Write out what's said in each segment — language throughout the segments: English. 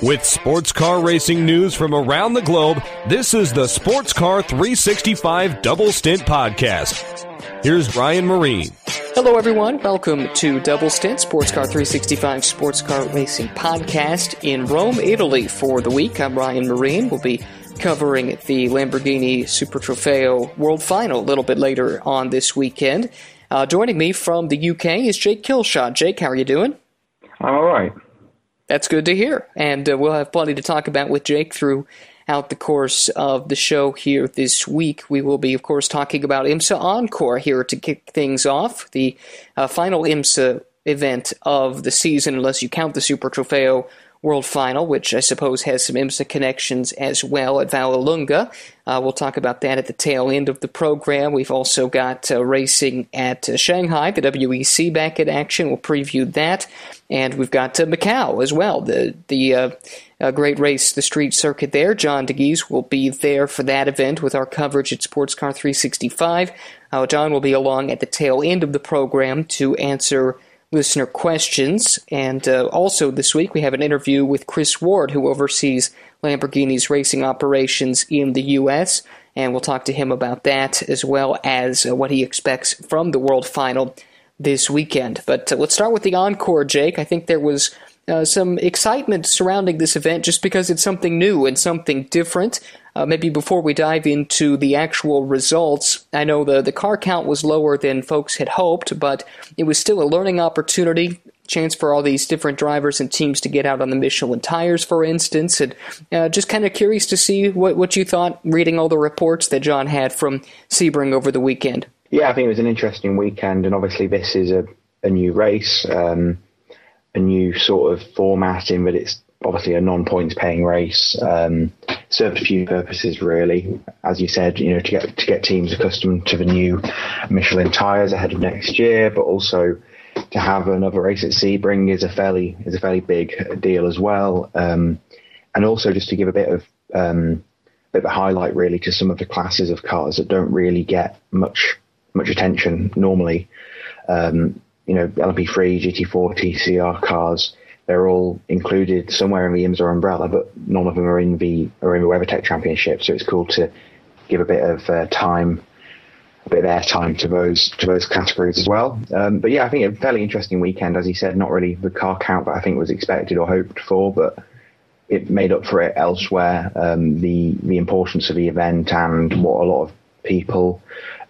With sports car racing news from around the globe, this is the Sports Car 365 Double Stint Podcast. Here's Ryan Myrehn. Hello, everyone. Welcome to Double Stint Sports Car 365 Sports Car Racing Podcast in Rome, Italy for the week. I'm Ryan Myrehn. We'll be covering the Lamborghini Super Trofeo World Final a little bit later on this weekend. Uh, joining me from the UK is Jake Kilshaw. Jake, how are you doing? I'm all right. That's good to hear. And uh, we'll have plenty to talk about with Jake throughout the course of the show here this week. We will be, of course, talking about IMSA Encore here to kick things off, the uh, final IMSA event of the season, unless you count the Super Trofeo World Final, which I suppose has some IMSA connections as well at Vallelunga. Uh, we'll talk about that at the tail end of the program. We've also got uh, racing at uh, Shanghai, the WEC back in action. We'll preview that. And we've got uh, Macau as well, the, the uh, great race, the street circuit there. John Dagys will be there for that event with our coverage at Sports Car 365. Uh, John will be along at the tail end of the program to answer listener questions. And uh, also this week, we have an interview with Chris Ward, who oversees Lamborghini's racing operations in the U.S. And we'll talk to him about that as well as uh, what he expects from the World Final this weekend. But uh, let's start with the encore, Jake. I think there was uh, some excitement surrounding this event just because it's something new and something different. Uh, maybe before we dive into the actual results, I know the, the car count was lower than folks had hoped, but it was still a learning opportunity, chance for all these different drivers and teams to get out on the Michelin tires, for instance, and uh, just kind of curious to see what, what you thought reading all the reports that John had from Sebring over the weekend. Yeah, I think it was an interesting weekend, and obviously this is a, a new race, um, a new sort of formatting, but it's obviously a non-points paying race. Um, served a few purposes really. As you said, you know, to get to get teams accustomed to the new Michelin tyres ahead of next year, but also to have another race at Sebring is a fairly is a fairly big deal as well. Um, and also just to give a bit of um, bit of a highlight really to some of the classes of cars that don't really get much much attention normally. Um, you know, LMP3, GT40, CR cars they're all included somewhere in the IMSA umbrella, but none of them are in the are in the WeatherTech Championship. So it's cool to give a bit of uh, time, a bit of airtime to those to those categories as well. Um, but yeah, I think a fairly interesting weekend, as you said. Not really the car count that I think was expected or hoped for, but it made up for it elsewhere. Um, the the importance of the event and what a lot of people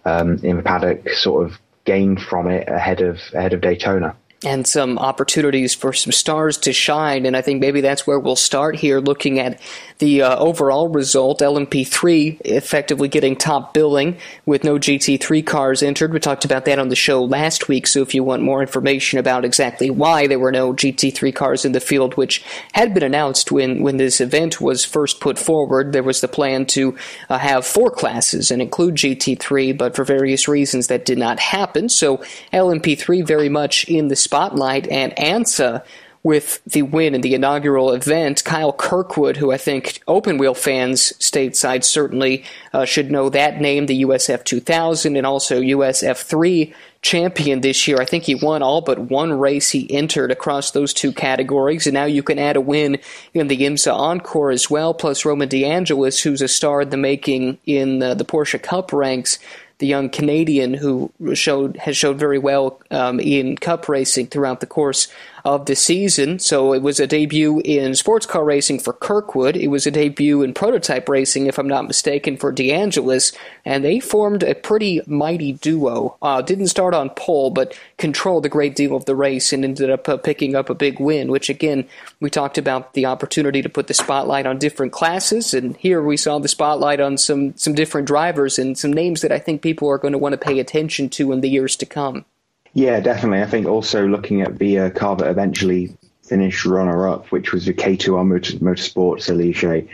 um, in the paddock sort of gained from it ahead of ahead of Daytona and some opportunities for some stars to shine. And I think maybe that's where we'll start here, looking at the uh, overall result. LMP3 effectively getting top billing with no GT3 cars entered. We talked about that on the show last week. So if you want more information about exactly why there were no GT3 cars in the field, which had been announced when, when this event was first put forward, there was the plan to uh, have four classes and include GT3, but for various reasons that did not happen. So LMP3 very much in the spotlight, and ANSA with the win in the inaugural event. Kyle Kirkwood, who I think open wheel fans stateside certainly uh, should know that name, the USF 2000 and also USF 3 champion this year. I think he won all but one race he entered across those two categories, and now you can add a win in the IMSA Encore as well, plus Roman DeAngelis, who's a star in the making in uh, the Porsche Cup ranks the young Canadian who showed has showed very well um, in Cup racing throughout the course of the season. So it was a debut in sports car racing for Kirkwood. It was a debut in prototype racing, if I'm not mistaken, for DeAngelis, and they formed a pretty mighty duo. Uh, didn't start on pole, but controlled a great deal of the race and ended up uh, picking up a big win. Which again, we talked about the opportunity to put the spotlight on different classes, and here we saw the spotlight on some some different drivers and some names that I think people are going to want to pay attention to in the years to come. Yeah, definitely. I think also looking at the uh, car that eventually finished runner up, which was the K2R Motor, Motorsports Ligier.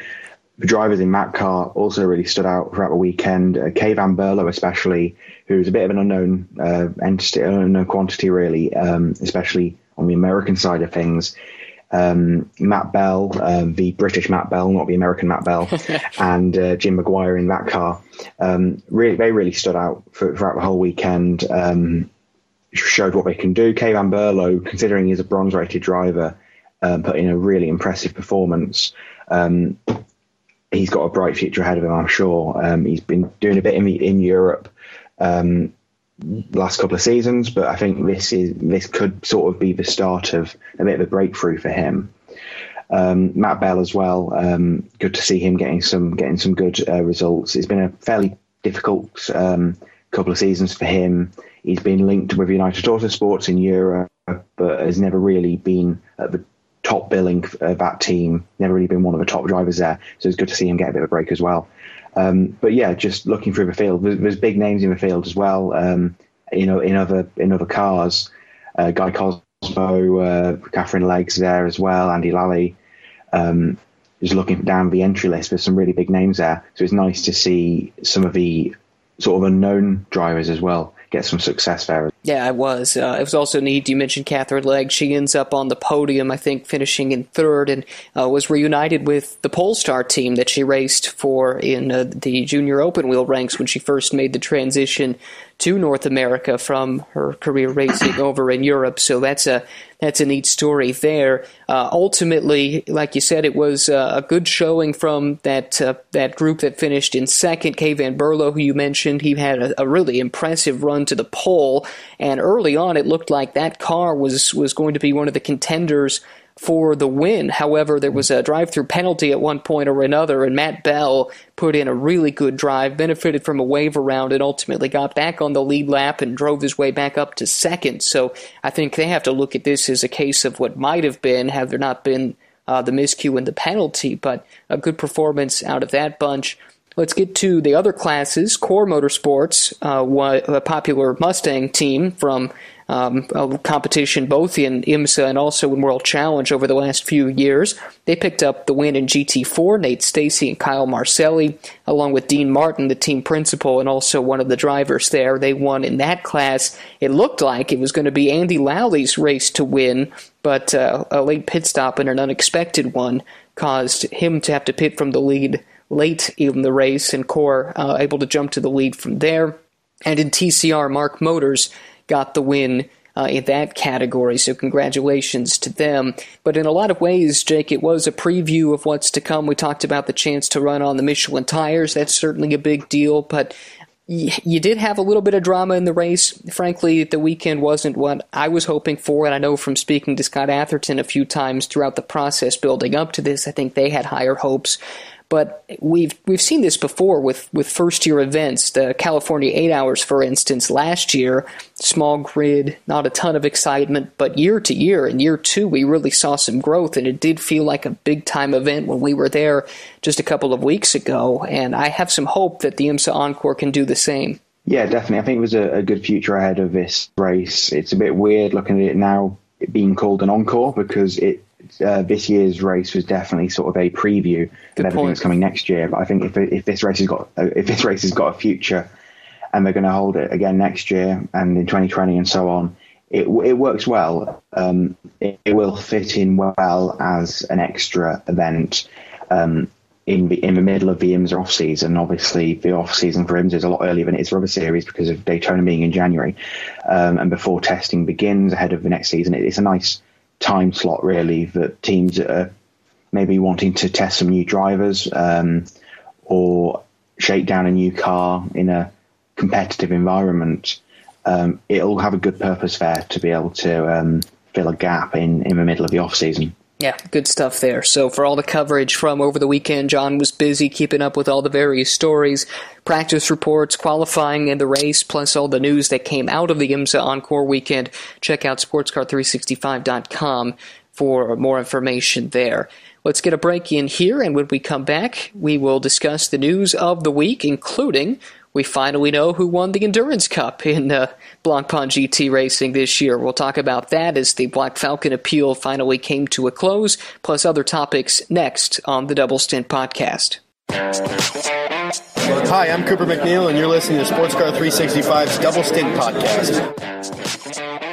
The drivers in that car also really stood out throughout the weekend. Uh, Kay Van Berlo, especially, who's a bit of an unknown uh, entity, unknown quantity, really, um, especially on the American side of things. Um, Matt Bell, um, the British Matt Bell, not the American Matt Bell, and uh, Jim McGuire in that car. Um, really, they really stood out for, throughout the whole weekend. Um, showed what they can do. Kay Van Berlo, considering he's a bronze rated driver, um, put in a really impressive performance. Um, he's got a bright future ahead of him, I'm sure. Um, he's been doing a bit in, in Europe um, last couple of seasons, but I think this is this could sort of be the start of a bit of a breakthrough for him. Um, Matt Bell as well. Um, good to see him getting some getting some good uh, results. It's been a fairly difficult um, couple of seasons for him. He's been linked with United Autosports in Europe, but has never really been at the top billing of that team. Never really been one of the top drivers there. So it's good to see him get a bit of a break as well. Um, but yeah, just looking through the field, there's, there's big names in the field as well. Um, you know, in other in other cars, uh, Guy Cosmo, uh, Katherine Legge there as well, Andy Lally. Um, just looking down the entry list, there's some really big names there. So it's nice to see some of the sort of unknown drivers as well get some success there. Yeah, it was. Uh, it was also neat. You mentioned Katherine Legge. She ends up on the podium, I think, finishing in third, and uh, was reunited with the Polestar team that she raced for in uh, the junior open wheel ranks when she first made the transition to North America from her career racing over in Europe. So that's a that's a neat story there. Uh, ultimately, like you said, it was uh, a good showing from that uh, that group that finished in second. Kay Van Berlo, who you mentioned, he had a, a, really impressive run to the pole, and early on, it looked like that car was was going to be one of the contenders for the win. However, there was a drive through penalty at one point or another, and Matt Bell put in a really good drive, benefited from a wave around, and ultimately got back on the lead lap and drove his way back up to second. So I think they have to look at this as a case of what might have been had there not been uh, the miscue and the penalty, but a good performance out of that bunch. Let's get to the other classes. KohR Motorsports, uh, a popular Mustang team from um, competition both in IMSA and also in World Challenge over the last few years. They picked up the win in GT4. Nate Stacy and Kyle Marcelli, along with Dean Martin, the team principal, and also one of the drivers there. They won in that class. It looked like it was going to be Andy Lally's race to win, but uh, a late pit stop and an unexpected one caused him to have to pit from the lead late in the race, and KohR uh, able to jump to the lead from there. And in TCR, Mark Motors got the win uh, in that category. So congratulations to them. But in a lot of ways, Jake, it was a preview of what's to come. We talked about the chance to run on the Michelin tires. That's certainly a big deal. But you did have a little bit of drama in the race. Frankly, the weekend wasn't what I was hoping for, and I know from speaking to Scott Atherton a few times throughout the process building up to this, I think they had higher hopes. But we've we've seen this before with, with first year events. The California Eight Hours, for instance, last year, small grid, not a ton of excitement, but year to year, in year two, we really saw some growth, and it did feel like a big time event when we were there just a couple of weeks ago. And I have some hope that the IMSA Encore can do the same. Yeah, definitely. I think there's a, a good future ahead of this race. It's a bit weird looking at it now being called an encore because it uh, this year's race was definitely sort of a preview Good of everything point. that's coming next year. But I think if if this race has got if this race has got a future, and they're going to hold it again next year and in 2020 and so on, it it works well. Um, it, it, will fit in well as an extra event. Um, in the in the middle of the IMSA off season, obviously the off season for IMSA is a lot earlier than it is for other series because of Daytona being in January, um, and before testing begins ahead of the next season, it, it's a nice time slot really that teams are maybe wanting to test some new drivers um, or shake down a new car in a competitive environment. Um, it'll have a good purpose there to be able to um, fill a gap in, in the middle of the off season. Yeah, good stuff there. So, for all the coverage from over the weekend, John was busy keeping up with all the various stories, practice reports, qualifying, and the race, plus all the news that came out of the IMSA Encore weekend. Check out sportscar365.com for more information there. Let's get a break in here, and when we come back, we will discuss the news of the week, including we finally know who won the Endurance Cup in uh, Blancpain GT racing this year. We'll talk about that as the Black Falcon appeal finally came to a close, plus other topics next on the Double Stint podcast. Hi, I'm Cooper MacNeil, and you're listening to Sports Car 365's Double Stint podcast.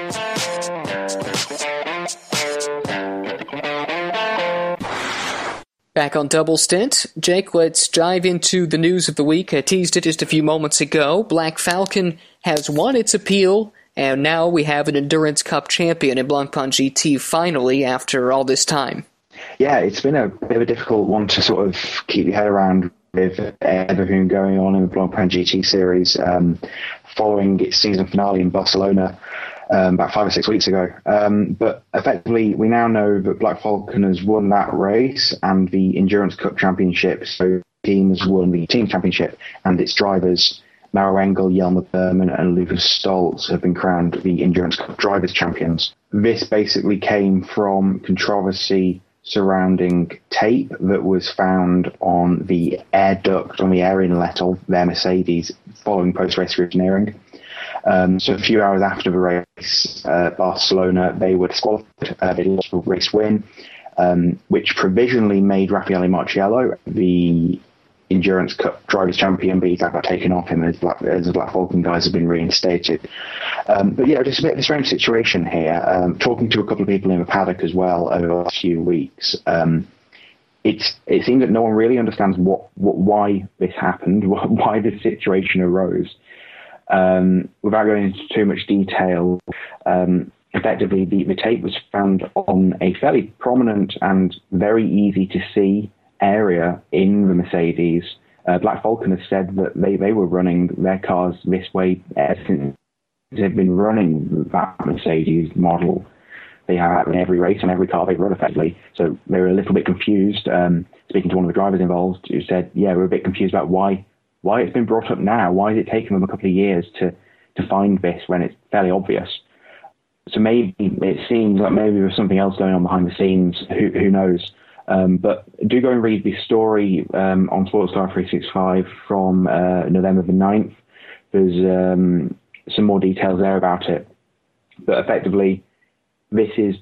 Back on Double Stint, Jake, let's dive into the news of the week. I teased it just a few moments ago. Black Falcon has won its appeal and now we have an Endurance Cup champion in Blancpain GT finally after all this time. Yeah, it's been a bit of a difficult one to sort of keep your head around with everything going on in the Blancpain GT series um, following its season finale in Barcelona um, about five or six weeks ago. Um, but effectively, we now know that Black Falcon has won that race and the Endurance Cup Championship. So, team has won the team championship, and its drivers Maro Engel, Yelmer Buurman, and Lucas Stolz have been crowned the Endurance Cup Drivers' Champions. This basically came from controversy surrounding tape that was found on the air duct, on the air inlet of their Mercedes following post race scrutineering. Um, so a few hours after the race, uh, Barcelona, they were disqualified. Uh, they lost the race win, um, which provisionally made Raffaele Marciello the Endurance Cup Drivers' Champion, but he got taken off him as, Black, as the Black Falcon guys have been reinstated. Um, but yeah, just a bit of a strange situation here. Um, talking to a couple of people in the paddock as well over the last few weeks, um, it's it seems that no one really understands what, what why this happened, why this situation arose. Um, without going into too much detail, um, effectively the, the tape was found on a fairly prominent and very easy to see area in the Mercedes. Uh, Black Falcon has said that they, they were running their cars this way ever since they've been running that Mercedes model. They have in every race and every car they run effectively. So they were a little bit confused. Um, speaking to one of the drivers involved, who said, "Yeah, we're a bit confused about why why it's been brought up now. Why has it taken them a couple of years to to find this when it's fairly obvious?" So maybe it seems like maybe there's something else going on behind the scenes. Who who knows? Um, but do go and read the story um, on Sportscar 365 from uh, November the 9th. There's um, some more details there about it. But effectively, this is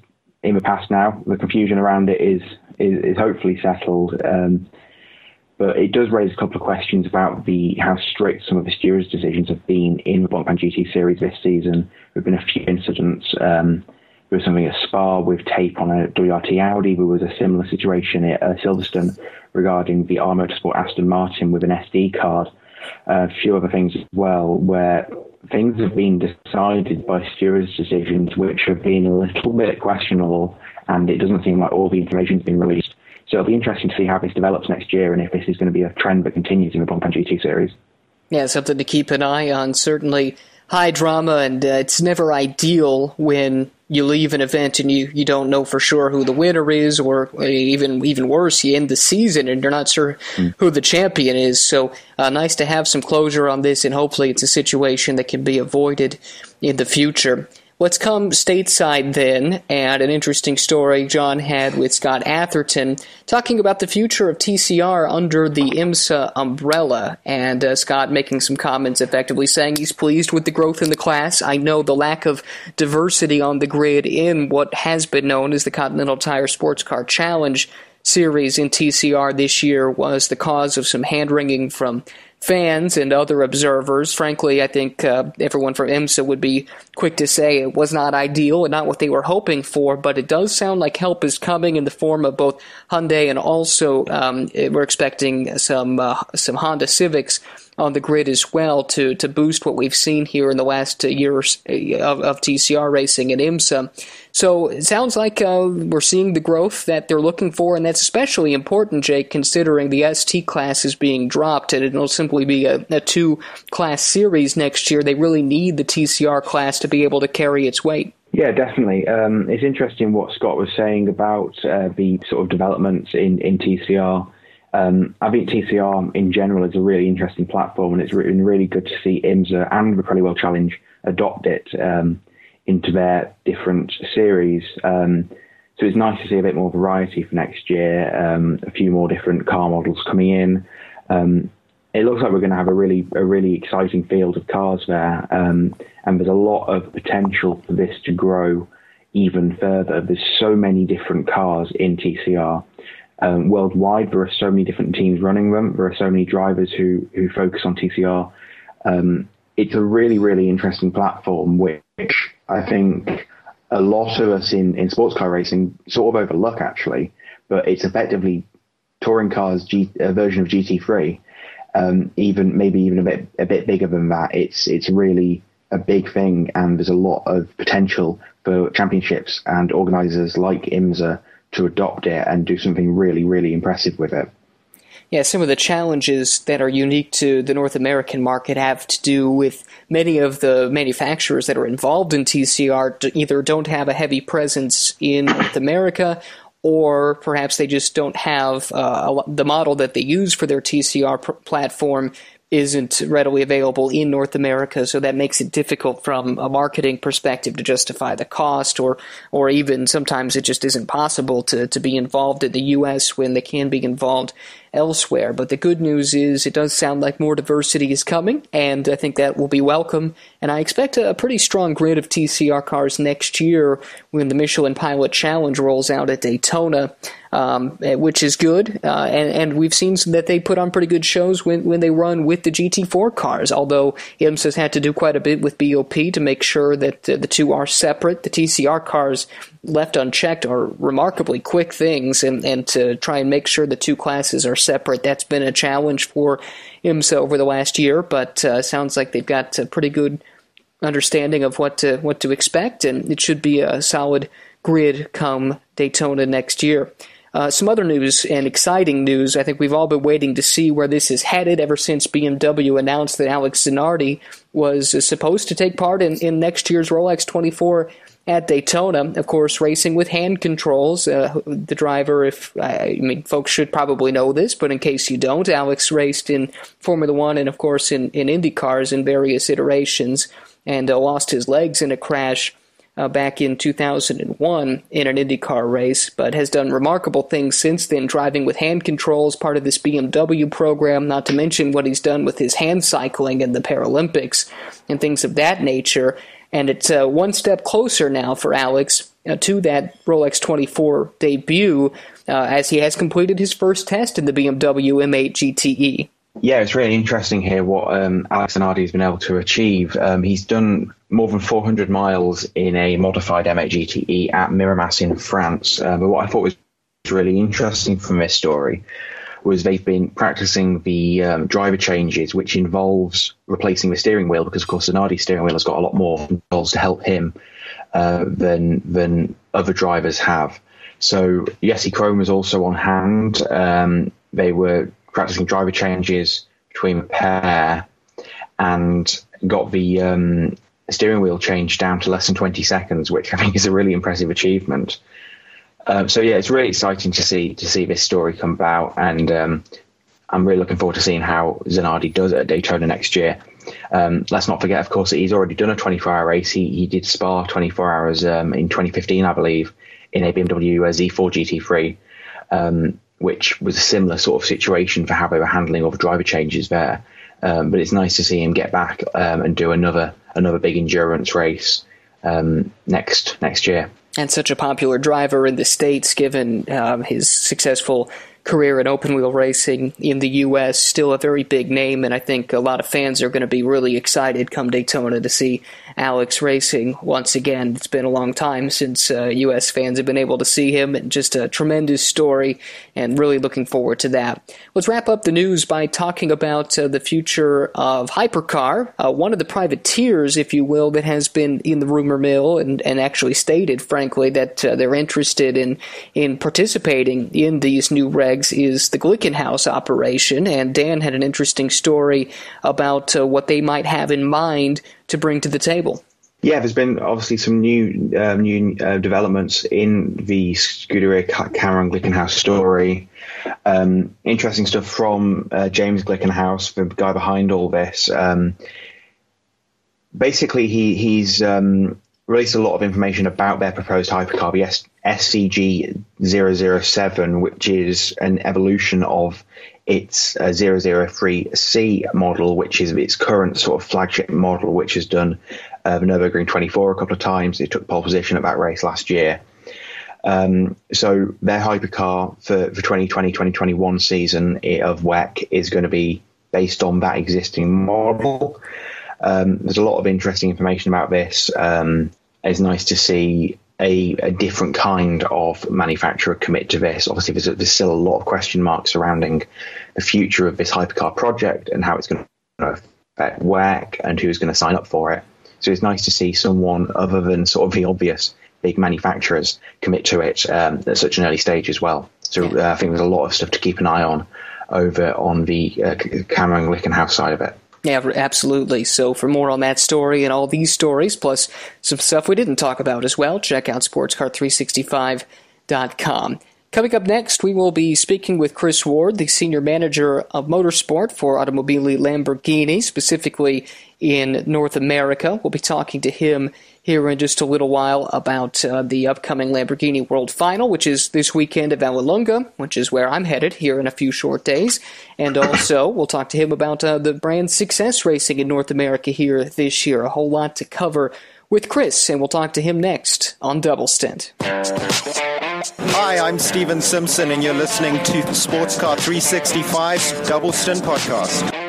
in the past now. The confusion around it is is, is hopefully settled. Um, but it does raise a couple of questions about the how strict some of the stewards' decisions have been in the Blancpain GT series this season. There have been a few incidents. Um, there was something at Spa with tape on a WRT Audi. There was a similar situation at uh, Silverstone regarding the R Motorsport Aston Martin with an SD card. Uh, a few other things as well, where things have been decided by stewards' decisions which have been a little bit questionable, and it doesn't seem like all the information has been released. So it'll be interesting to see how this develops next year and if this is going to be a trend that continues in the Blancpain GT series. Yeah, something to keep an eye on. Certainly high drama, and uh, it's never ideal when you leave an event and you, you don't know for sure who the winner is, or even even worse, you end the season and you're not sure mm. who the champion is. So uh, nice to have some closure on this, and hopefully it's a situation that can be avoided in the future. Let's come stateside then, and an interesting story John had with Scott Atherton talking about the future of TCR under the IMSA umbrella. And uh, Scott making some comments effectively saying he's pleased with the growth in the class. I know the lack of diversity on the grid in what has been known as the Continental Tire Sports Car Challenge series in TCR this year was the cause of some hand wringing from fans and other observers. Frankly, I think uh, everyone from IMSA would be quick to say it was not ideal and not what they were hoping for, but it does sound like help is coming in the form of both Hyundai and also um, we're expecting some uh, some Honda Civics on the grid as well to to boost what we've seen here in the last years of, of TCR racing at IMSA. So it sounds like uh, we're seeing the growth that they're looking for, and that's especially important, Jake, considering the ST class is being dropped and it'll simply be a, a two class series next year. They really need the TCR class to be able to carry its weight. Yeah, definitely. Um, it's interesting what Scott was saying about uh, the sort of developments in, in TCR. Um, I think TCR in general is a really interesting platform, and it's been really good to see IMSA and the World Challenge adopt it um, into their different series. Um, so it's nice to see a bit more variety for next year, um, a few more different car models coming in. Um, it looks like we're going to have a really a really exciting field of cars there, um, and there's a lot of potential for this to grow even further. There's so many different cars in TCR um, worldwide. There are so many different teams running them. There are so many drivers who who focus on TCR. Um, it's a really really interesting platform, which I think a lot of us in in sports car racing sort of overlook actually. But it's effectively touring cars G, a version of GT3. Um, even maybe even a bit a bit bigger than that. It's it's really a big thing, and there's a lot of potential for championships and organisers like IMSA to adopt it and do something really, really impressive with it. Yeah, some of the challenges that are unique to the North American market have to do with many of the manufacturers that are involved in TCR either don't have a heavy presence in North America or perhaps they just don't have uh, the model that they use for their TCR pr- platform isn't readily available in North America, so that makes it difficult from a marketing perspective to justify the cost, or or even sometimes it just isn't possible to, to be involved in the U.S. when they can be involved elsewhere. But the good news is it does sound like more diversity is coming, and I think that will be welcome. And I expect a, a pretty strong grid of TCR cars next year when the Michelin Pilot Challenge rolls out at Daytona um, eh, which is good. Uh, and, and we've seen that they put on pretty good shows when, when they run with the GT4 cars, although IMSA has had to do quite a bit with BOP to make sure that uh, the two are separate. The TCR cars left unchecked are remarkably quick things, and, and to try and make sure the two classes are separate, that's been a challenge for IMSA over the last year, but uh, sounds like they've got a pretty good understanding of what to, what to expect, and it should be a solid grid come Daytona next year. Uh, some other news and exciting news. I think we've all been waiting to see where this is headed ever since BMW announced that Alex Zanardi was uh, supposed to take part in, in next year's Rolex 24 at Daytona. Of course, racing with hand controls. Uh, the driver, if I mean, folks should probably know this, but in case you don't, Alex raced in Formula One and, of course, in, in Indy cars in various iterations and uh, lost his legs in a crash uh, back in 2001 in an IndyCar race, but has done remarkable things since then, driving with hand controls, part of this BMW program, not to mention what he's done with his hand cycling in the Paralympics and things of that nature. And it's uh, one step closer now for Alex uh, to that Rolex 24 debut uh, as he has completed his first test in the BMW M8 GTE. Yeah, it's really interesting here what um, Alex Zanardi has been able to achieve. Um, he's done more than 400 miles in a modified M8 GTE at Miramas in France. Uh, but what I thought was really interesting from this story was they've been practicing the um, driver changes, which involves replacing the steering wheel because, of course, Zanardi's steering wheel has got a lot more controls to help him uh, than than other drivers have. So Jesse Krohn was also on hand. Um, they were practicing driver changes between the pair and got the um, steering wheel changed down to less than 20 seconds, which I think is a really impressive achievement. Um, so yeah, it's really exciting to see to see this story come about, and um, I'm really looking forward to seeing how Zanardi does at Daytona next year. Um, let's not forget, of course, that he's already done a 24-hour race. He, he did Spa 24 hours um, in 2015, I believe, in a BMW Z4 GT3. Um, which was a similar sort of situation for how they were handling all the driver changes there. Um, but it's nice to see him get back um, and do another another big endurance race um, next next year. And such a popular driver in the states, given um, his successful career in open wheel racing in the U.S. Still a very big name, and I think a lot of fans are going to be really excited come Daytona to see Alex racing once again. It's been a long time since uh, U.S. fans have been able to see him, and just a tremendous story, and really looking forward to that. Let's wrap up the news by talking about uh, the future of Hypercar, uh, one of the privateers, if you will, that has been in the rumor mill and, and actually stated, frankly, that uh, they're interested in in participating in these new regs is the Glickenhaus operation, and Dan had an interesting story about uh, what they might have in mind to bring to the table. Yeah, there's been obviously some new um, new uh, developments in the Scuderia Cameron Glickenhaus story. Um, interesting stuff from uh, James Glickenhaus, the guy behind all this. Um, basically, he he's um, released a lot of information about their proposed hypercar, the SCG 007, which is an evolution of its uh, 003C model, which is its current sort of flagship model, which has done uh, the Nürburgring 24 a couple of times. It took pole position at that race last year. Um, so their hypercar for the 2020-2021 season of WEC is going to be based on that existing model. Um, there's a lot of interesting information about this. Um, it's nice to see a, a, different kind of manufacturer commit to this. Obviously, there's, there's, still a lot of question marks surrounding the future of this hypercar project and how it's going to affect WEC and who's going to sign up for it. So it's nice to see someone other than sort of the obvious big manufacturers commit to it um, at such an early stage as well. So uh, I think there's a lot of stuff to keep an eye on over on the uh, Cameron Glickenhaus side of it. Yeah, absolutely. So for more on that story and all these stories, plus some stuff we didn't talk about as well, check out sportscar365.com. Coming up next, we will be speaking with Chris Ward, the Senior Manager of Motorsport for Automobili Lamborghini, specifically in North America. We'll be talking to him here in just a little while about uh, the upcoming Lamborghini World Final, which is this weekend at Vallelunga, which is where I'm headed here in a few short days. And also, we'll talk to him about uh, the brand's success racing in North America here this year. A whole lot to cover with Chris, and we'll talk to him next on Double Stint. Hi, I'm Steven Simpson, and you're listening to Sports Car 365's Double Stint podcast.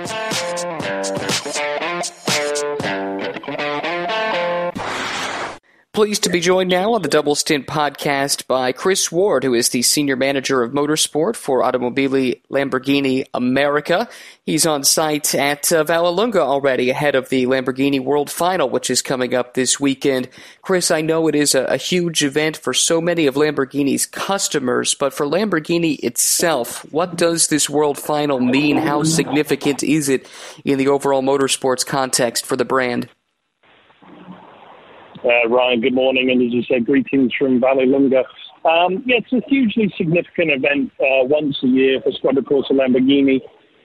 Pleased to be joined now on the Double Stint podcast by Chris Ward, who is the Senior Manager of Motorsport for Automobili Lamborghini America. He's on site at uh, Vallelunga already ahead of the Lamborghini World Final, which is coming up this weekend. Chris, I know it is a, a huge event for so many of Lamborghini's customers, but for Lamborghini itself, what does this World Final mean? How significant is it in the overall motorsports context for the brand? Uh, Ryan, good morning, and as you said, greetings from Vallelunga. Um, yeah, it's a hugely significant event uh, once a year for Squadra Corse Lamborghini,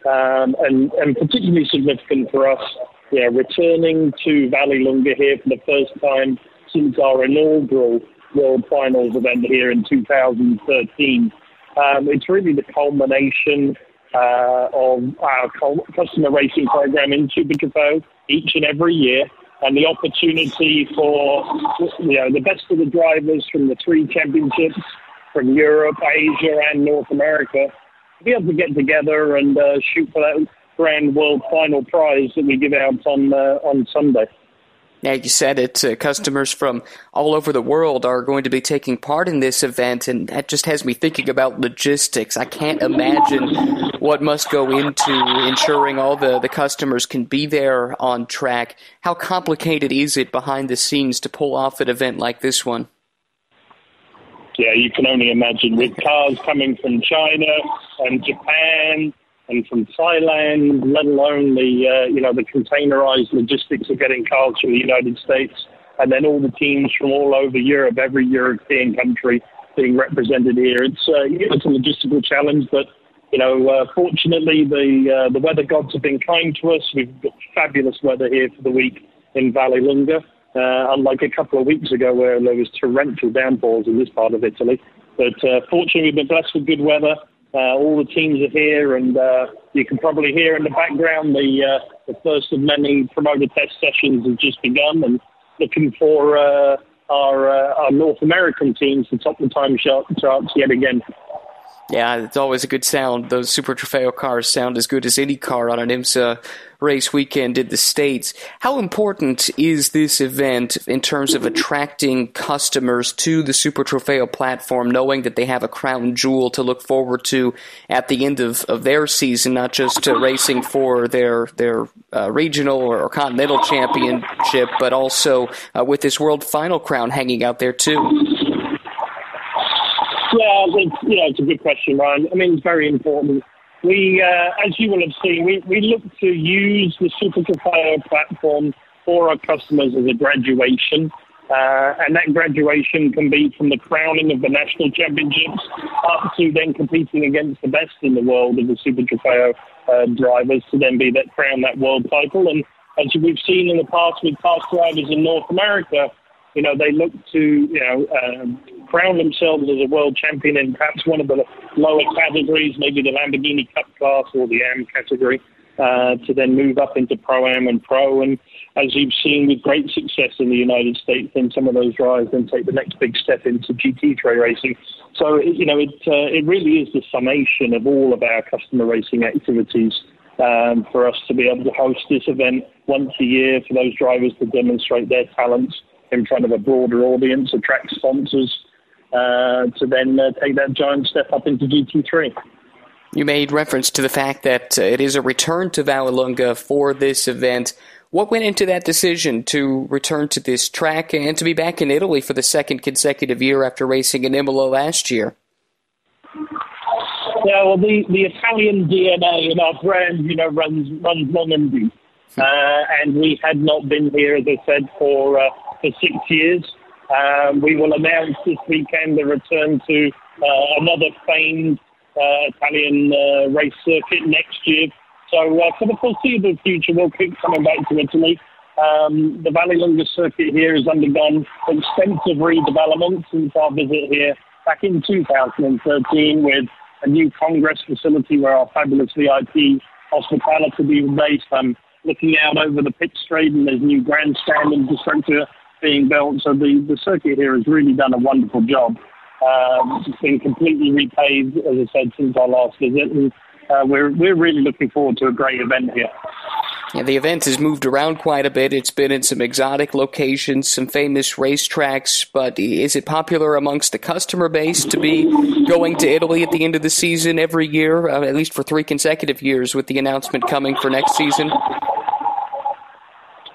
um, and, and particularly significant for us, yeah, returning to Vallelunga here for the first time since our inaugural World Finals event here in 2013. Um, it's really the culmination uh, of our customer racing program in Super each and every year and the opportunity for you know the best of the drivers from the three championships from Europe, Asia, and North America to be able to get together and uh, shoot for that grand world final prize that we give out on uh, on Sunday. Yeah, you said it. Uh, customers from all over the world are going to be taking part in this event, and that just has me thinking about logistics. I can't imagine what must go into ensuring all the, the customers can be there on track. How complicated is it behind the scenes to pull off an event like this one? Yeah, you can only imagine with cars coming from China and Japan and from Thailand, let alone the uh, you know the containerized logistics of getting cars from the United States, and then all the teams from all over Europe, every European country being represented here. It's uh, it's a logistical challenge, but you know uh, fortunately the uh, the weather gods have been kind to us. We've got fabulous weather here for the week in Vallelunga, uh, unlike a couple of weeks ago where there was torrential downpours in this part of Italy. But uh, fortunately, we've been blessed with good weather. Uh, all the teams are here, and uh, you can probably hear in the background the the first of many promoter test sessions have just begun, and looking for our our North American teams to top the time charts yet again. Yeah, it's always a good sound. Those Super Trofeo cars sound as good as any car on an IMSA race weekend in the States. How important is this event in terms of attracting customers to the Super Trofeo platform, knowing that they have a crown jewel to look forward to at the end of, of their season, not just uh, racing for their, their uh, regional or, continental championship, but also uh, with this world final crown hanging out there too? Yeah, it's, a good question, Ryan. I mean, it's very important. We, uh, as you will have seen, we, we look to use the Super Trofeo platform for our customers as a graduation. Uh, and that graduation can be from the crowning of the national championships up to then competing against the best in the world of the Super Trofeo uh, drivers to then be that crown that world title. And as we've seen in the past with past drivers in North America, you know, they look to, you know, um, crown themselves as a world champion in perhaps one of the lower categories, maybe the Lamborghini Cup class or the AM category, uh, to then move up into Pro Am and Pro. And as you've seen with great success in the United States, then some of those drivers then take the next big step into GT3 racing. So, you know, it, uh, it really is the summation of all of our customer racing activities. Um, for us to be able to host this event once a year for those drivers to demonstrate their talents in front of a broader audience, attract sponsors, uh, to then uh, take that giant step up into GT3. You made reference to the fact that uh, it is a return to Vallelunga for this event. What went into that decision to return to this track and to be back in Italy for the second consecutive year after racing in Imola last year? Yeah, well, the, the Italian DNA in our brand, you know, runs runs long and deep. Uh, and we had not been here, as I said, for uh, for six years. Um, we will announce this weekend the return to uh, another famed Italian race circuit next year. So for the foreseeable future, we'll keep coming back to Italy. Um, the Vallelunga circuit here has undergone extensive redevelopment since our visit here back in 2013 with a new Congress facility where our fabulous VIP hospitality will be based. I'm looking out over the pit straight and there's new grandstand infrastructure being built. So the, the circuit here has really done a wonderful job. Um, it's been completely repaved, as I said, since our last visit. And uh, we're, we're really looking forward to a great event here. Yeah, the event has moved around quite a bit. It's been in some exotic locations, some famous racetracks, but is it popular amongst the customer base to be going to Italy at the end of the season every year, uh, at least for three consecutive years, with the announcement coming for next season?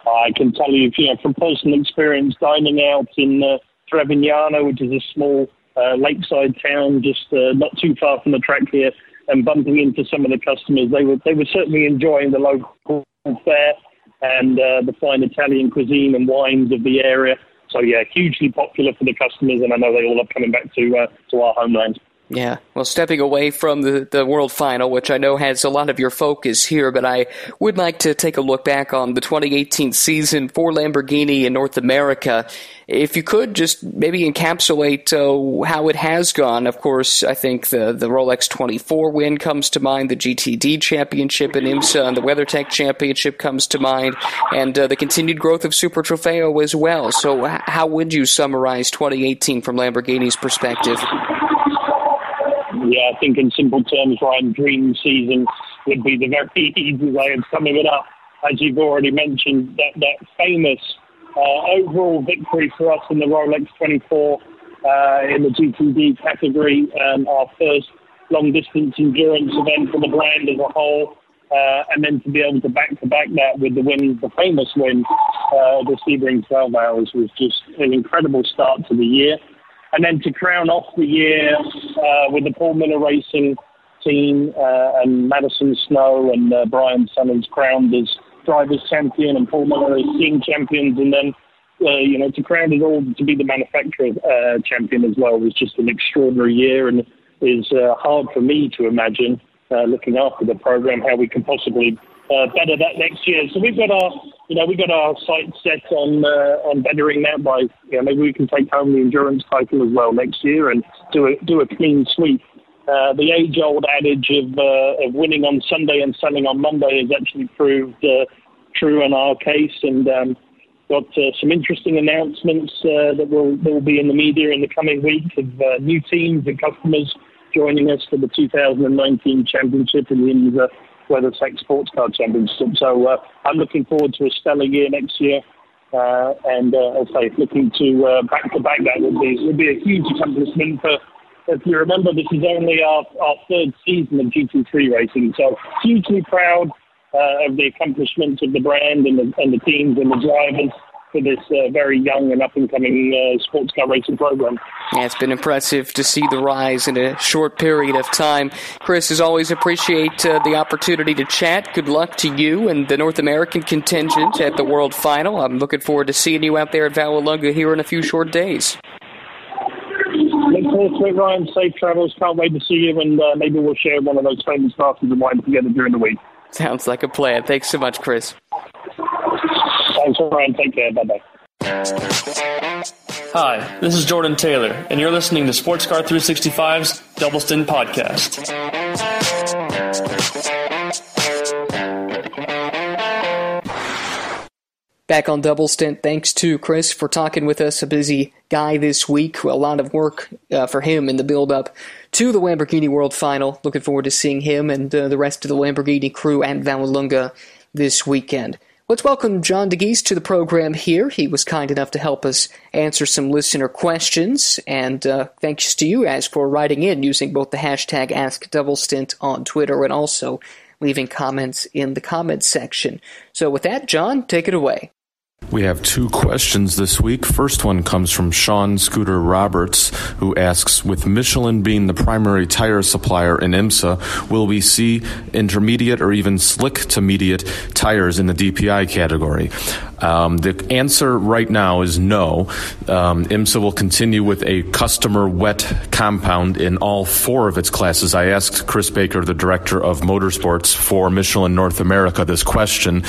I can tell you, you know, from personal experience, dining out in uh, Trevignano, which is a small uh, lakeside town just uh, not too far from the track here, and bumping into some of the customers, they were they were certainly enjoying the local fare and uh, the fine Italian cuisine and wines of the area. So yeah, hugely popular for the customers, and I know they all are coming back to uh, to our homeland. Yeah, well, stepping away from the, the World Final, which I know has a lot of your focus here, but I would like to take a look back on the 2018 season for Lamborghini in North America. If you could just maybe encapsulate uh, how it has gone. Of course, I think the, the Rolex 24 win comes to mind, the GTD Championship in IMSA, and the WeatherTech Championship comes to mind, and uh, the continued growth of Super Trofeo as well. So, how would you summarize 2018 from Lamborghini's perspective? Yeah, I think in simple terms, Ryan, dream season would be the very easy way of summing it up. As you've already mentioned, that, that famous uh, overall victory for us in the Rolex 24 uh, in the GTD category, um, our first long distance endurance event for the brand as a whole. Uh, and then to be able to back to back that with the win, the famous win, uh, the Sebring 12 Hours was just an incredible start to the year. And then to crown off the year uh, with the Paul Miller Racing team uh, and Madison Snow and uh, Brian Summons crowned as drivers champion and Paul Miller as team champions, and then uh, you know to crown it all to be the manufacturer uh, champion as well was just an extraordinary year, and is uh, hard for me to imagine looking after the program how we can possibly uh, better that next year. So we've got our, you know, we've got our sights set on uh, on bettering that by, you know, maybe we can take home the endurance title as well next year and do a do a clean sweep. Uh, the age-old adage of uh, of winning on Sunday and selling on Monday has actually proved uh, true in our case, and um, got uh, some interesting announcements uh, that will will be in the media in the coming week of uh, new teams and customers joining us for the 2019 championship in the IMSA WeatherTech Sports Car Championship. So uh, I'm looking forward to a stellar year next year. Uh, and uh, as I say, looking to uh, back to back that would be would be a huge accomplishment. For if you remember, this is only our, our third season of GT3 racing, so hugely proud uh, of the accomplishments of the brand and the, and the teams and the drivers for this uh, very young and up and coming uh, sports car racing program. Yeah, it's been impressive to see the rise in a short period of time. Chris, as always, appreciate uh, the opportunity to chat. Good luck to you and the North American contingent at the World Final. I'm looking forward to seeing you out there at Vallelunga here in a few short days. Look forward to it, Ryan. Safe travels. Can't wait to see you, and uh, maybe we'll share one of those famous glasses of wine together during the week. Sounds like a plan. Thanks so much, Chris. Thanks, Ryan. Take care. Bye bye. Hi, this is Jordan Taylor, and you're listening to Sports Car 365's Double Stint Podcast. Back on Double Stint, thanks to Chris for talking with us. A busy guy this week. A lot of work uh, for him in the build up to the Lamborghini World Final. Looking forward to seeing him and uh, the rest of the Lamborghini crew at Vallelunga this weekend. Let's welcome John Dagys to the program here. He was kind enough to help us answer some listener questions, and uh, thanks to you guys for writing in using both the hashtag AskDoubleStint on Twitter and also leaving comments in the comments section. So, with that, John, take it away. We have two questions this week. First one comes from Sean Scooter Roberts, who asks With Michelin being the primary tire supplier in IMSA, will we see intermediate or even slick to mediate tires in the DPI category? Um, the answer right now is no. Um, IMSA will continue with a customer wet compound in all four of its classes. I asked Chris Baker, the director of motorsports for Michelin North America, this question,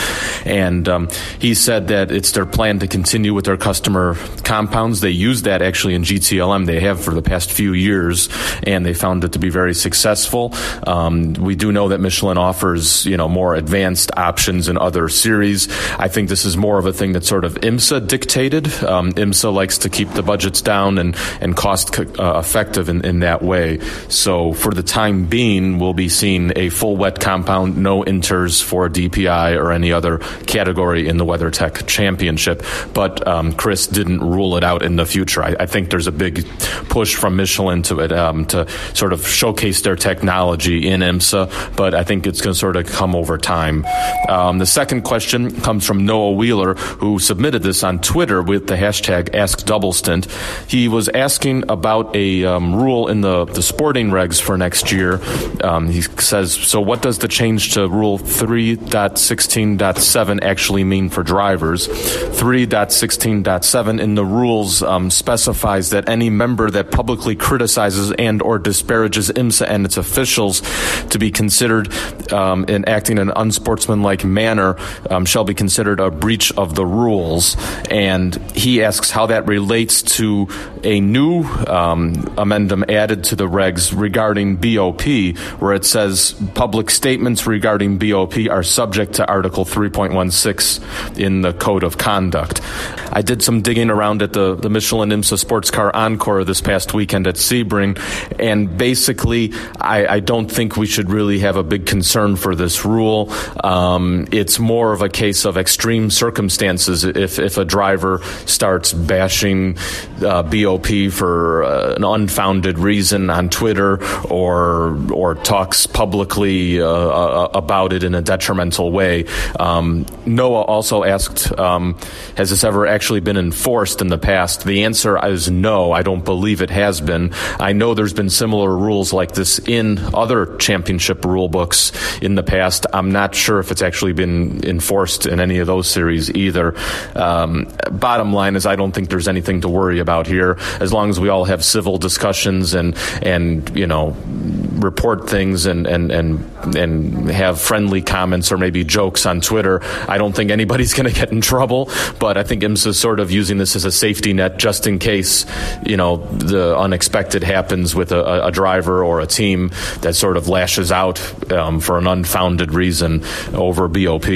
and um, he said that it's their plan to continue with their customer compounds. They use that actually in GTLM. They have for the past few years, and they found it to be very successful. Um, we do know that Michelin offers, you know, more advanced options in other series. I think this is more of of a thing that's sort of IMSA dictated. Um, IMSA likes to keep the budgets down and, and cost uh, effective in, in that way. So for the time being, we'll be seeing a full wet compound, no inters for DPI or any other category in the WeatherTech Championship. But um, Chris didn't rule it out in the future. I, I think there's a big push from Michelin to it um, to sort of showcase their technology in IMSA, but I think it's going to sort of come over time. Um, the second question comes from Noah Wheeler, who submitted this on Twitter with the hashtag AskDoubleStint. He was asking about a um, rule in the, the sporting regs for next year. Um, he says, so what does the change to Rule 3.16.7 actually mean for drivers? 3.16.7 in the rules um, specifies that any member that publicly criticizes and or disparages IMSA and its officials to be considered um, in acting in an unsportsmanlike manner um, shall be considered a breach of the rules, and he asks how that relates to a new um, amendment added to the regs regarding BOP, where it says public statements regarding BOP are subject to Article 3.16 in the Code of Conduct. I did some digging around at the, the Michelin IMSA Sports Car Encore this past weekend at Sebring, and basically, I, I don't think we should really have a big concern for this rule. Um, it's more of a case of extreme circumstances circumstances if, if a driver starts bashing uh, BOP for uh, an unfounded reason on Twitter or or talks publicly uh, uh, about it in a detrimental way. Um, Noah also asked, um, has this ever actually been enforced in the past? The answer is no. I don't believe it has been. I know there's been similar rules like this in other championship rule books in the past. I'm not sure if it's actually been enforced in any of those series either. Um, bottom line is, I don't think there's anything to worry about here. As long as we all have civil discussions and and you know report things and and and and have friendly comments or maybe jokes on Twitter, I don't think anybody's going to get in trouble. But I think IMSA is sort of using this as a safety net just in case you know the unexpected happens with a, a driver or a team that sort of lashes out um, for an unfounded reason over BOP.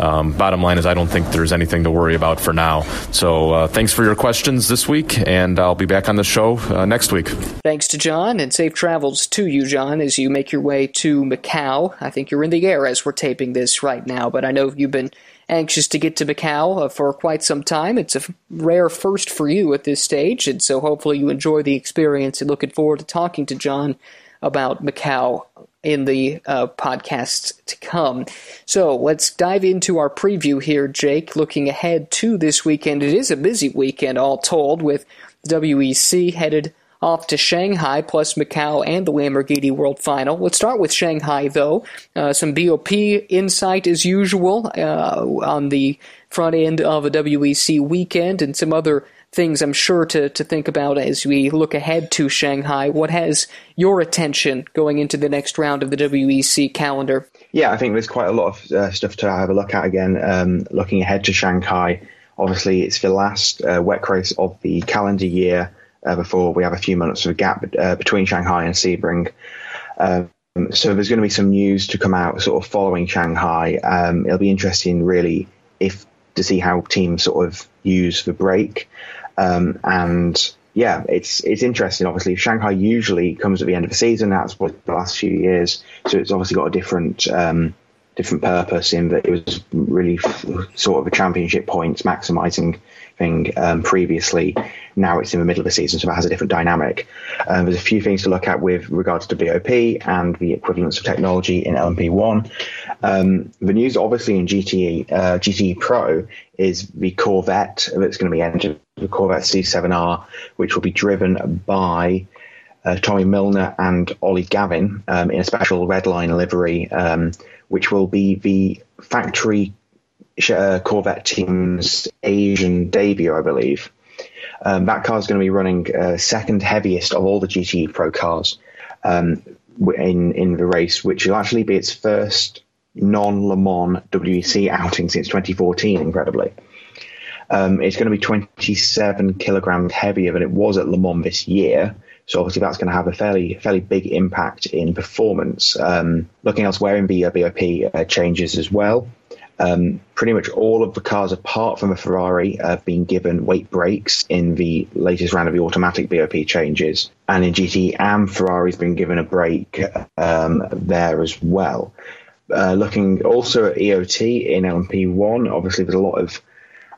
Um, bottom line is, I don't think there's anything to worry about for now. So uh, thanks for your questions this week, and I'll be back on the show uh, next week. Thanks to John, and safe travels to you, John, as you make your way to Macau. I think you're in the air as we're taping this right now, but I know you've been anxious to get to Macau uh, for quite some time. It's a rare first for you at this stage, and so hopefully you enjoy the experience and looking forward to talking to John about Macau in the uh, podcasts to come. So let's dive into our preview here, Jake. Looking ahead to this weekend, it is a busy weekend, all told, with WEC headed off to Shanghai, plus Macau and the Lamborghini World Final. Let's start with Shanghai, though. Uh, some BOP insight as usual uh, on the front end of a WEC weekend and some other things I'm sure to, to think about as we look ahead to Shanghai. What has your attention going into the next round of the WEC calendar? Yeah, I think there's quite a lot of uh, stuff to have a look at again. Um, looking ahead to Shanghai, obviously it's the last uh, WEC race of the calendar year uh, before we have a few months of a gap uh, between Shanghai and Sebring. Um, so there's going to be some news to come out sort of following Shanghai. Um, it'll be interesting, really, if to see how teams sort of use the break. Um, and yeah, it's it's interesting. Obviously, Shanghai usually comes at the end of the season. That's what the last few years. So it's obviously got a different um, different purpose in that it was really sort of a championship points maximising thing um, previously. Now it's in the middle of the season, so it has a different dynamic. Um, there's a few things to look at with regards to BOP and the equivalence of technology in LMP1. Um, the news, obviously, in GTE uh, GTE Pro is the Corvette that's going to be entered, the Corvette C7R, which will be driven by uh, Tommy Milner and Ollie Gavin um, in a special red line livery, um, which will be the factory uh, Corvette team's Asian debut, I believe. Um, that car is going to be running uh, second heaviest of all the GTE Pro cars um, in in the race, which will actually be its first non Le Mans WEC outing since 2014. Incredibly, um, it's going to be 27 kilograms heavier than it was at Le Mans this year. So obviously that's going to have a fairly fairly big impact in performance. Um, looking elsewhere in BOP uh, changes as well. Um, pretty much all of the cars, apart from a Ferrari, have been given weight breaks in the latest round of the automatic BOP changes. And in GT AM, Ferrari's been given a break um, there as well. Uh, looking also at EOT in LMP1, obviously there's a lot of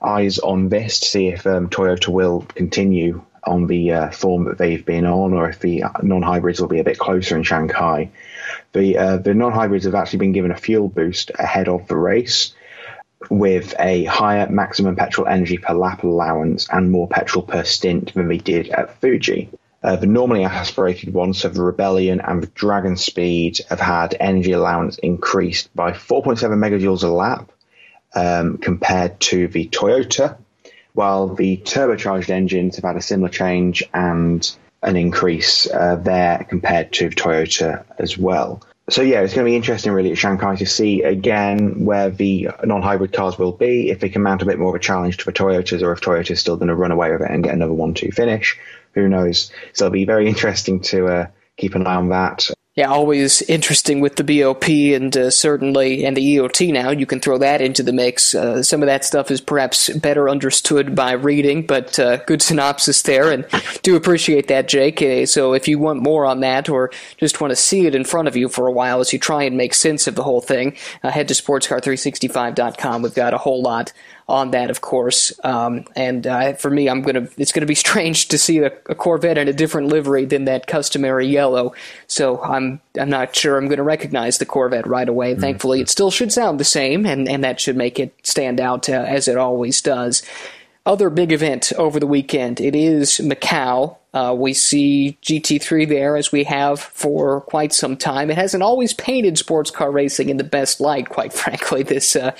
eyes on this to see if um, Toyota will continue on the uh, form that they've been on, or if the non-hybrids will be a bit closer in Shanghai. The uh, the non-hybrids have actually been given a fuel boost ahead of the race, with a higher maximum petrol energy per lap allowance and more petrol per stint than they did at Fuji. Uh, the normally aspirated ones, so the Rebellion and the DragonSpeed, have had energy allowance increased by 4.7 megajoules a lap um, compared to the Toyota, while the turbocharged engines have had a similar change and an increase uh, there compared to Toyota as well. So yeah, it's going to be interesting really at Shanghai to see again where the non-hybrid cars will be, if they can mount a bit more of a challenge to the Toyotas, or if Toyota's still going to run away with it and get another one-two finish. Who knows? So it'll be very interesting to uh, keep an eye on that yeah, always interesting with the BOP and uh, certainly and the EOT now. You can throw that into the mix. Uh, some of that stuff is perhaps better understood by reading, but uh, good synopsis there, and do appreciate that, Jake. Uh, so if you want more on that or just want to see it in front of you for a while as you try and make sense of the whole thing, uh, head to sportscar365.com. We've got a whole lot on that, of course. Um, and uh, for me, I'm gonna it's gonna be strange to see a, a, Corvette in a different livery than that customary yellow. So I'm I'm not sure I'm gonna recognize the Corvette right away. Mm-hmm. Thankfully, it still should sound the same, and and that should make it stand out uh, as it always does other big event over the weekend. It is Macau. Uh, we see GT3 there as we have for quite some time. It hasn't always painted sports car racing in the best light, quite frankly. This uh,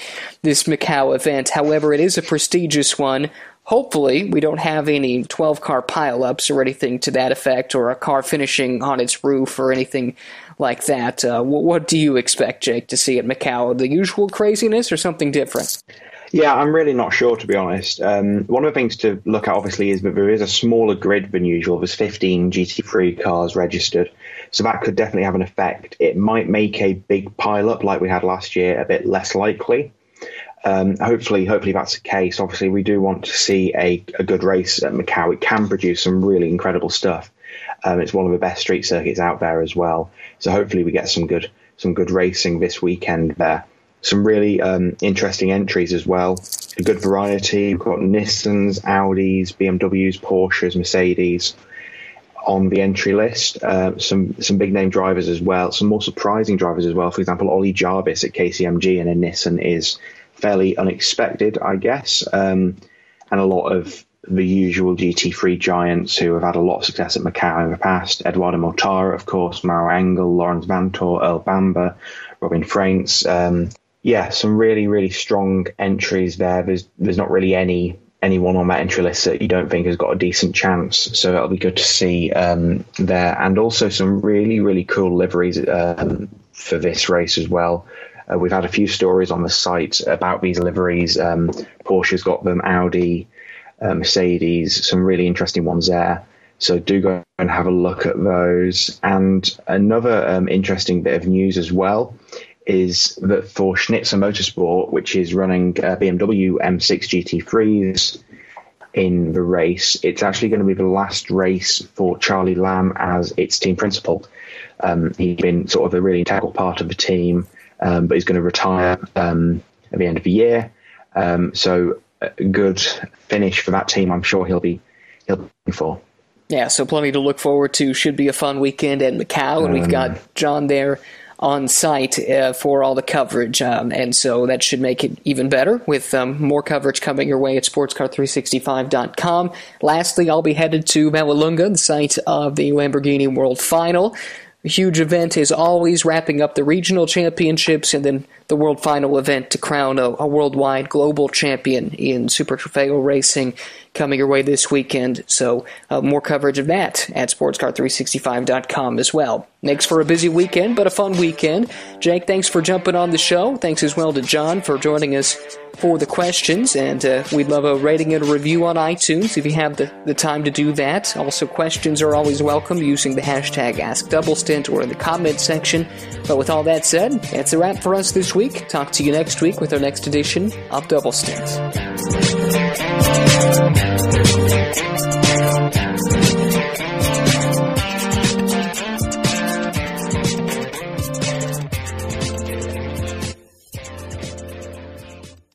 this Macau event, however, it is a prestigious one. Hopefully, we don't have any 12 car pileups or anything to that effect, or a car finishing on its roof or anything like that. Uh, what, what do you expect, Jake, to see at Macau? The usual craziness or something different? Yeah, I'm really not sure to be honest. Um, one of the things to look at obviously is that there is a smaller grid than usual. There's 15 GT3 cars registered, so that could definitely have an effect. It might make a big pile-up like we had last year a bit less likely. Um, hopefully, hopefully that's the case. Obviously, we do want to see a, a good race at Macau. It can produce some really incredible stuff. Um, it's one of the best street circuits out there as well. So hopefully, we get some good some good racing this weekend there some really um, interesting entries as well. A good variety. We've got Nissans, Audis, BMWs, Porsches, Mercedes on the entry list. Uh, some some big name drivers as well. Some more surprising drivers as well. For example, Ollie Jarvis at KCMG and a Nissan is fairly unexpected, I guess. Um, and a lot of the usual GT3 giants who have had a lot of success at Macau in the past. Eduardo Mortara, of course, Maro Engel, Laurens Vanthoor, Earl Bamber, Robin Frijns. Um, yeah, some really really strong entries there. There's there's not really any anyone on that entry list that you don't think has got a decent chance. So it'll be good to see um, there, and also some really really cool liveries um, for this race as well. Uh, we've had a few stories on the site about these liveries. Um, Porsche's got them, Audi, uh, Mercedes, some really interesting ones there. So do go and have a look at those. And another um, interesting bit of news as well is that for Schnitzer Motorsport, which is running uh, BMW M6 GT3s in the race, it's actually going to be the last race for Charly Lamm as its team principal. Um, he's been sort of a really integral part of the team um, but he's going to retire um, at the end of the year. Um, so a good finish for that team. I'm sure he'll be he'll be for. Yeah, so plenty to look forward to. Should be a fun weekend at Macau, and we've got John there on site uh, for all the coverage, um, and so that should make it even better with um, more coverage coming your way at sportscar365.com. Lastly, I'll be headed to Vallelunga, the site of the Lamborghini World Final. A huge event is always wrapping up the regional championships and then the World Final event to crown a, a worldwide global champion in Super Trofeo racing coming your way this weekend. So, uh, more coverage of that at sportscar365.com as well. Makes for a busy weekend, but a fun weekend. Jake, thanks for jumping on the show. Thanks as well to John for joining us for the questions. And uh, we'd love a rating and a review on iTunes if you have the, the time to do that. Also, questions are always welcome using the hashtag AskDoubleStint or in the comment section. But with all that said, that's a wrap for us this week week. Talk to you next week with our next edition of Double Stint.